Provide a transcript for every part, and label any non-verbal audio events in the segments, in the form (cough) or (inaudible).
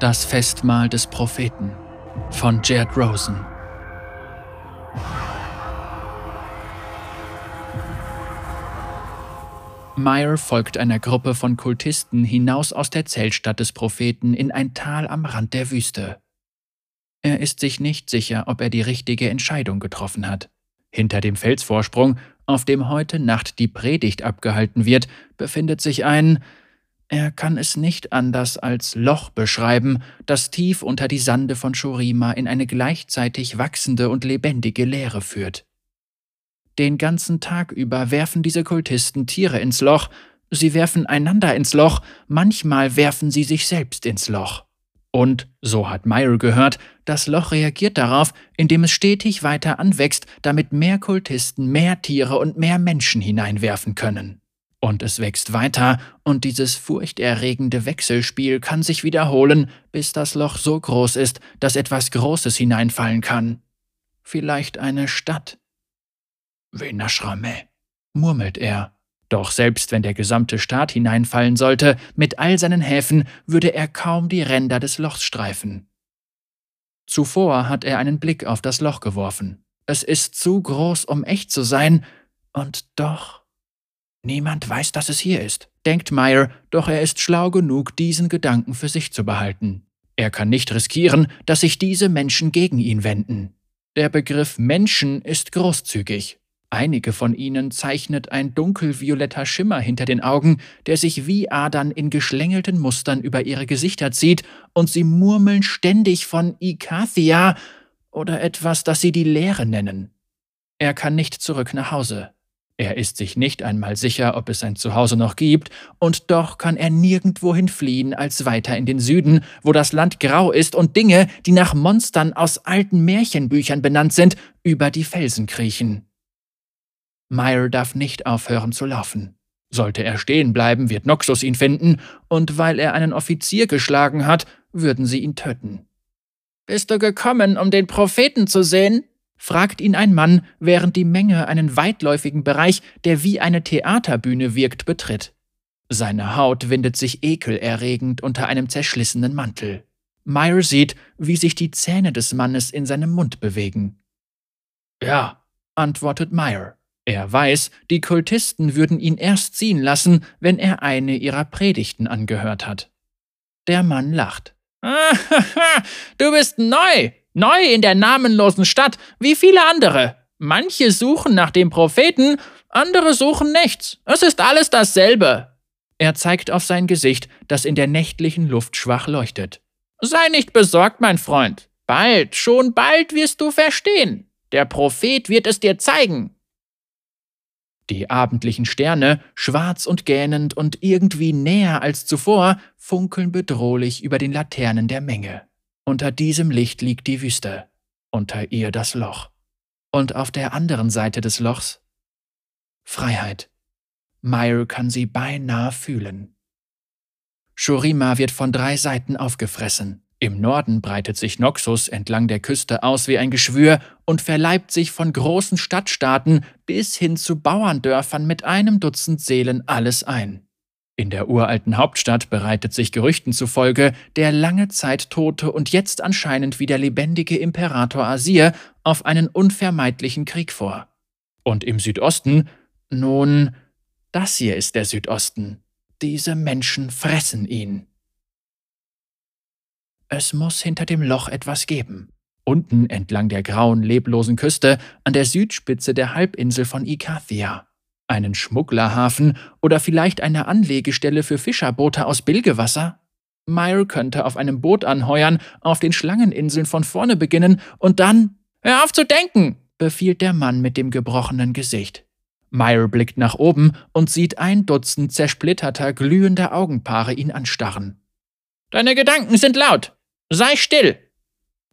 Das Festmahl des Propheten von Jared Rosen. Meyer folgt einer Gruppe von Kultisten hinaus aus der Zeltstadt des Propheten in ein Tal am Rand der Wüste. Er ist sich nicht sicher, ob er die richtige Entscheidung getroffen hat. Hinter dem Felsvorsprung, auf dem heute Nacht die Predigt abgehalten wird, befindet sich ein, er kann es nicht anders als Loch beschreiben, das tief unter die Sande von Shurima in eine gleichzeitig wachsende und lebendige Leere führt. Den ganzen Tag über werfen diese Kultisten Tiere ins Loch, sie werfen einander ins Loch, manchmal werfen sie sich selbst ins Loch. Und, so hat Meyer gehört, das Loch reagiert darauf, indem es stetig weiter anwächst, damit mehr Kultisten mehr Tiere und mehr Menschen hineinwerfen können. Und es wächst weiter, und dieses furchterregende Wechselspiel kann sich wiederholen, bis das Loch so groß ist, dass etwas Großes hineinfallen kann. Vielleicht eine Stadt, Venashrame, murmelt er. Doch selbst wenn der gesamte Staat hineinfallen sollte, mit all seinen Häfen, würde er kaum die Ränder des Lochs streifen. Zuvor hat er einen Blick auf das Loch geworfen. Es ist zu groß, um echt zu sein, und doch. Niemand weiß, dass es hier ist, denkt Meyer, doch er ist schlau genug, diesen Gedanken für sich zu behalten. Er kann nicht riskieren, dass sich diese Menschen gegen ihn wenden. Der Begriff Menschen ist großzügig. Einige von ihnen zeichnet ein dunkelvioletter Schimmer hinter den Augen, der sich wie Adern in geschlängelten Mustern über ihre Gesichter zieht, und sie murmeln ständig von Ikathia oder etwas, das sie die Leere nennen. Er kann nicht zurück nach Hause. Er ist sich nicht einmal sicher, ob es sein Zuhause noch gibt, und doch kann er nirgendwohin fliehen als weiter in den Süden, wo das Land grau ist und Dinge, die nach Monstern aus alten Märchenbüchern benannt sind, über die Felsen kriechen. Meyer darf nicht aufhören zu laufen. Sollte er stehen bleiben, wird Noxus ihn finden, und weil er einen Offizier geschlagen hat, würden sie ihn töten. Bist du gekommen, um den Propheten zu sehen? Fragt ihn ein Mann, während die Menge einen weitläufigen Bereich, der wie eine Theaterbühne wirkt, betritt. Seine Haut windet sich ekelerregend unter einem zerschlissenen Mantel. Meyer sieht, wie sich die Zähne des Mannes in seinem Mund bewegen. Ja, antwortet Meyer. Er weiß, die Kultisten würden ihn erst ziehen lassen, wenn er eine ihrer Predigten angehört hat. Der Mann lacht. (laughs) du bist neu, neu in der namenlosen Stadt, wie viele andere. Manche suchen nach dem Propheten, andere suchen nichts. Es ist alles dasselbe. Er zeigt auf sein Gesicht, das in der nächtlichen Luft schwach leuchtet. Sei nicht besorgt, mein Freund. Bald, schon bald wirst du verstehen. Der Prophet wird es dir zeigen. Die abendlichen Sterne, schwarz und gähnend und irgendwie näher als zuvor, funkeln bedrohlich über den Laternen der Menge. Unter diesem Licht liegt die Wüste, unter ihr das Loch. Und auf der anderen Seite des Lochs Freiheit. Meyer kann sie beinahe fühlen. Shurima wird von drei Seiten aufgefressen. Im Norden breitet sich Noxus entlang der Küste aus wie ein Geschwür und verleibt sich von großen Stadtstaaten bis hin zu Bauerndörfern mit einem Dutzend Seelen alles ein. In der uralten Hauptstadt bereitet sich Gerüchten zufolge der lange Zeit tote und jetzt anscheinend wieder lebendige Imperator Asir auf einen unvermeidlichen Krieg vor. Und im Südosten, nun, das hier ist der Südosten. Diese Menschen fressen ihn. Es muss hinter dem Loch etwas geben. Unten entlang der grauen, leblosen Küste, an der Südspitze der Halbinsel von Ikathia. Einen Schmugglerhafen oder vielleicht eine Anlegestelle für Fischerboote aus Bilgewasser? Meyer könnte auf einem Boot anheuern, auf den Schlangeninseln von vorne beginnen und dann. Hör auf zu denken! befiehlt der Mann mit dem gebrochenen Gesicht. Meyer blickt nach oben und sieht ein Dutzend zersplitterter, glühender Augenpaare ihn anstarren. Deine Gedanken sind laut. Sei still!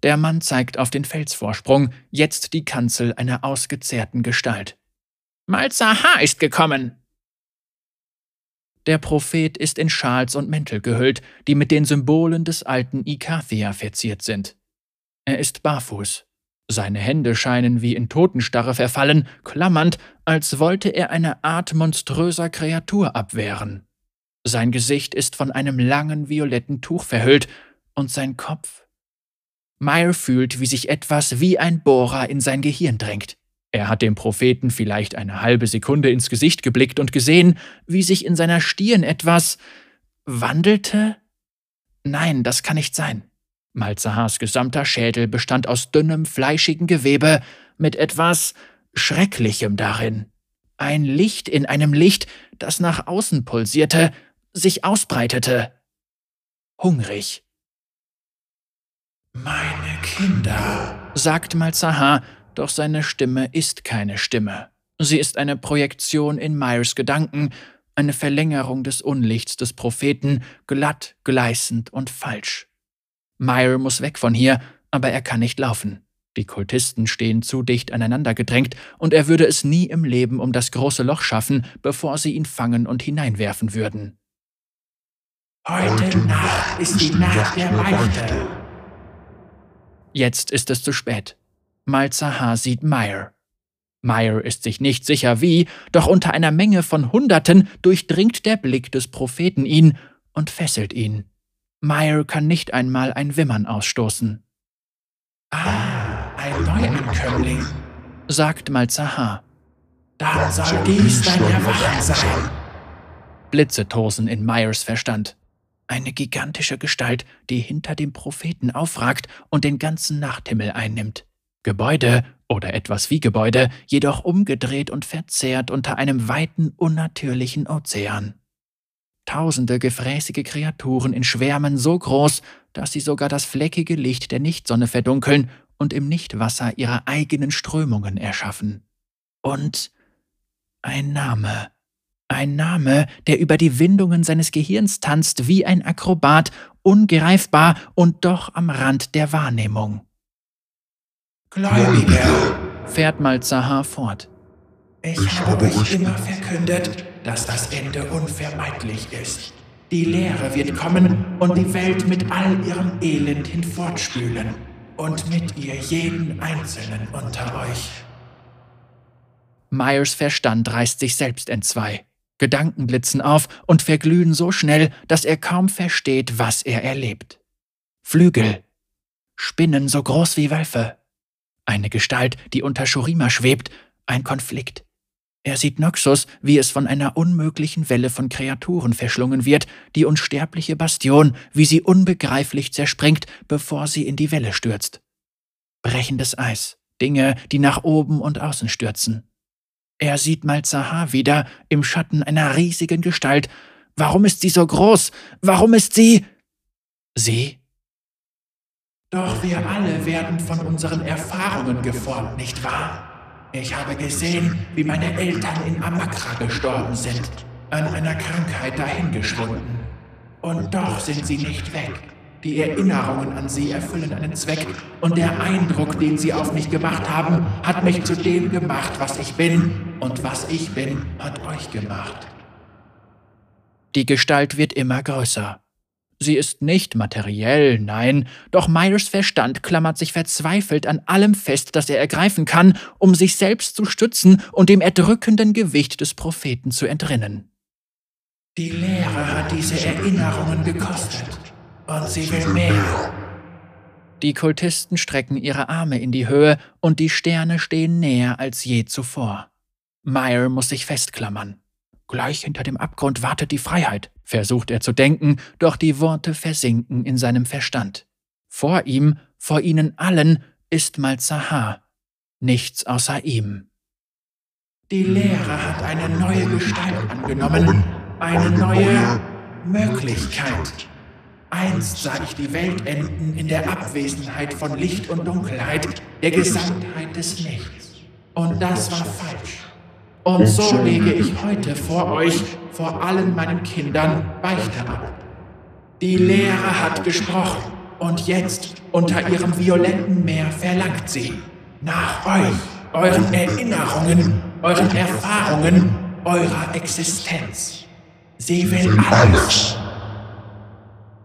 Der Mann zeigt auf den Felsvorsprung, jetzt die Kanzel einer ausgezehrten Gestalt. Malzahar ist gekommen! Der Prophet ist in Schals und Mäntel gehüllt, die mit den Symbolen des alten Ikathia verziert sind. Er ist barfuß. Seine Hände scheinen wie in Totenstarre verfallen, klammernd, als wollte er eine Art monströser Kreatur abwehren. Sein Gesicht ist von einem langen violetten Tuch verhüllt, Und sein Kopf? Meyer fühlt, wie sich etwas wie ein Bohrer in sein Gehirn drängt. Er hat dem Propheten vielleicht eine halbe Sekunde ins Gesicht geblickt und gesehen, wie sich in seiner Stirn etwas wandelte? Nein, das kann nicht sein. Malzahars gesamter Schädel bestand aus dünnem, fleischigen Gewebe mit etwas Schrecklichem darin. Ein Licht in einem Licht, das nach außen pulsierte, sich ausbreitete. Hungrig. Meine Kinder, sagt Malzahar, doch seine Stimme ist keine Stimme. Sie ist eine Projektion in Myers Gedanken, eine Verlängerung des Unlichts des Propheten, glatt, gleißend und falsch. Meyer muss weg von hier, aber er kann nicht laufen. Die Kultisten stehen zu dicht aneinander gedrängt, und er würde es nie im Leben um das große Loch schaffen, bevor sie ihn fangen und hineinwerfen würden. Heute Nacht ist die Nacht der Beichte. Jetzt ist es zu spät. Malzahar sieht Meyer. Meyer ist sich nicht sicher wie, doch unter einer Menge von Hunderten durchdringt der Blick des Propheten ihn und fesselt ihn. Meyer kann nicht einmal ein Wimmern ausstoßen. Ah, ein Neuankömmling, sagt Malzahar. Dann soll dies dein Erwachen sein. Blitze tosen in Meyers Verstand. Eine gigantische Gestalt, die hinter dem Propheten aufragt und den ganzen Nachthimmel einnimmt. Gebäude oder etwas wie Gebäude, jedoch umgedreht und verzerrt unter einem weiten, unnatürlichen Ozean. Tausende gefräßige Kreaturen in Schwärmen so groß, dass sie sogar das fleckige Licht der Nichtsonne verdunkeln und im Nichtwasser ihre eigenen Strömungen erschaffen. Und ein Name. Ein Name, der über die Windungen seines Gehirns tanzt wie ein Akrobat, ungreifbar und doch am Rand der Wahrnehmung. Gläubiger, fährt Malzahar fort. Ich habe euch immer verkündet, dass das Ende unvermeidlich ist. Die Lehre wird kommen und die Welt mit all ihrem Elend hinfortspülen und mit ihr jeden Einzelnen unter euch. Myers Verstand reißt sich selbst entzwei. Gedanken blitzen auf und verglühen so schnell, dass er kaum versteht, was er erlebt. Flügel. Spinnen so groß wie Wölfe. Eine Gestalt, die unter Shurima schwebt, ein Konflikt. Er sieht Noxus, wie es von einer unmöglichen Welle von Kreaturen verschlungen wird, die unsterbliche Bastion, wie sie unbegreiflich zerspringt, bevor sie in die Welle stürzt. Brechendes Eis, Dinge, die nach oben und außen stürzen. Er sieht Malzahar wieder im Schatten einer riesigen Gestalt. Warum ist sie so groß? Warum ist sie. Sie? Doch wir alle werden von unseren Erfahrungen geformt, nicht wahr? Ich habe gesehen, wie meine Eltern in Amakra gestorben sind, an einer Krankheit dahingeschwunden. Und doch sind sie nicht weg. Die Erinnerungen an sie erfüllen einen Zweck und der Eindruck, den sie auf mich gemacht haben, hat mich zu dem gemacht, was ich bin und was ich bin, hat euch gemacht. Die Gestalt wird immer größer. Sie ist nicht materiell, nein, doch Myers Verstand klammert sich verzweifelt an allem fest, das er ergreifen kann, um sich selbst zu stützen und dem erdrückenden Gewicht des Propheten zu entrinnen. Die Lehre hat diese Erinnerungen gekostet, und sie will mehr. Die Kultisten strecken ihre Arme in die Höhe, und die Sterne stehen näher als je zuvor. Meyer muss sich festklammern. Gleich hinter dem Abgrund wartet die Freiheit, versucht er zu denken, doch die Worte versinken in seinem Verstand. Vor ihm, vor ihnen allen, ist Malzahar, nichts außer ihm. Die Lehre hat eine neue Gestalt angenommen, eine neue Möglichkeit. Einst sah ich die Welt enden in der Abwesenheit von Licht und Dunkelheit, der Gesamtheit des Nichts. Und das war falsch. Und so lege ich heute vor euch, vor allen meinen Kindern, Beichte ab. Die Lehre hat gesprochen und jetzt unter ihrem violetten Meer verlangt sie nach euch, euren Erinnerungen, euren Erfahrungen, eurer Existenz. Sie will alles.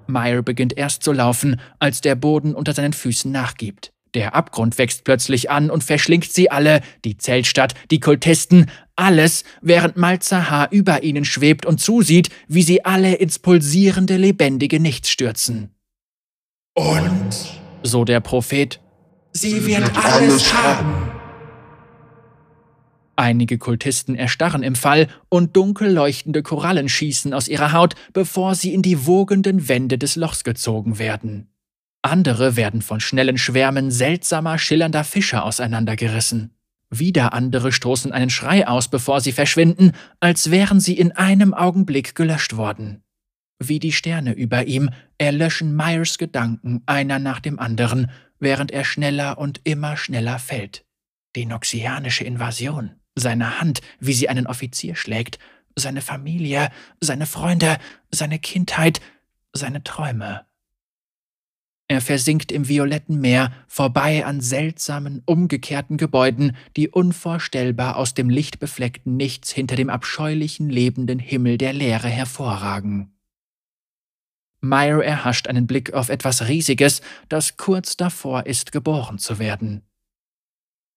Meyer beginnt erst zu laufen, als der Boden unter seinen Füßen nachgibt. Der Abgrund wächst plötzlich an und verschlingt sie alle, die Zeltstadt, die Kultisten, alles, während Malzahar über ihnen schwebt und zusieht, wie sie alle ins pulsierende, lebendige Nichts stürzen. Und? So der Prophet. Sie wird alles haben. Einige Kultisten erstarren im Fall und dunkel leuchtende Korallen schießen aus ihrer Haut, bevor sie in die wogenden Wände des Lochs gezogen werden. Andere werden von schnellen Schwärmen seltsamer, schillernder Fische auseinandergerissen. Wieder andere stoßen einen Schrei aus, bevor sie verschwinden, als wären sie in einem Augenblick gelöscht worden. Wie die Sterne über ihm erlöschen Myers Gedanken einer nach dem anderen, während er schneller und immer schneller fällt. Die noxianische Invasion, seine Hand, wie sie einen Offizier schlägt, seine Familie, seine Freunde, seine Kindheit, seine Träume. Er versinkt im violetten Meer, vorbei an seltsamen, umgekehrten Gebäuden, die unvorstellbar aus dem lichtbefleckten Nichts hinter dem abscheulichen, lebenden Himmel der Leere hervorragen. Meyer erhascht einen Blick auf etwas Riesiges, das kurz davor ist, geboren zu werden.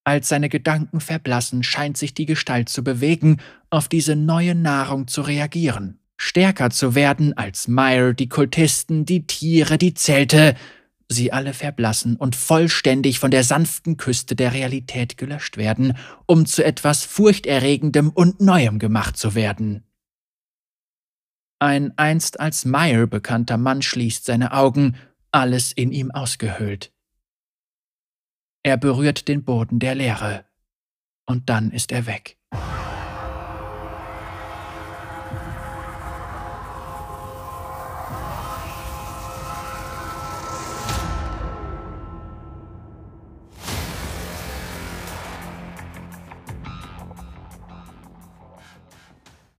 Als seine Gedanken verblassen, scheint sich die Gestalt zu bewegen, auf diese neue Nahrung zu reagieren, stärker zu werden als Meyer, die Kultisten, die Tiere, die Zelte, sie alle verblassen und vollständig von der sanften Küste der Realität gelöscht werden, um zu etwas Furchterregendem und Neuem gemacht zu werden. Ein einst als Meyer bekannter Mann schließt seine Augen, alles in ihm ausgehöhlt. Er berührt den Boden der Leere, und dann ist er weg.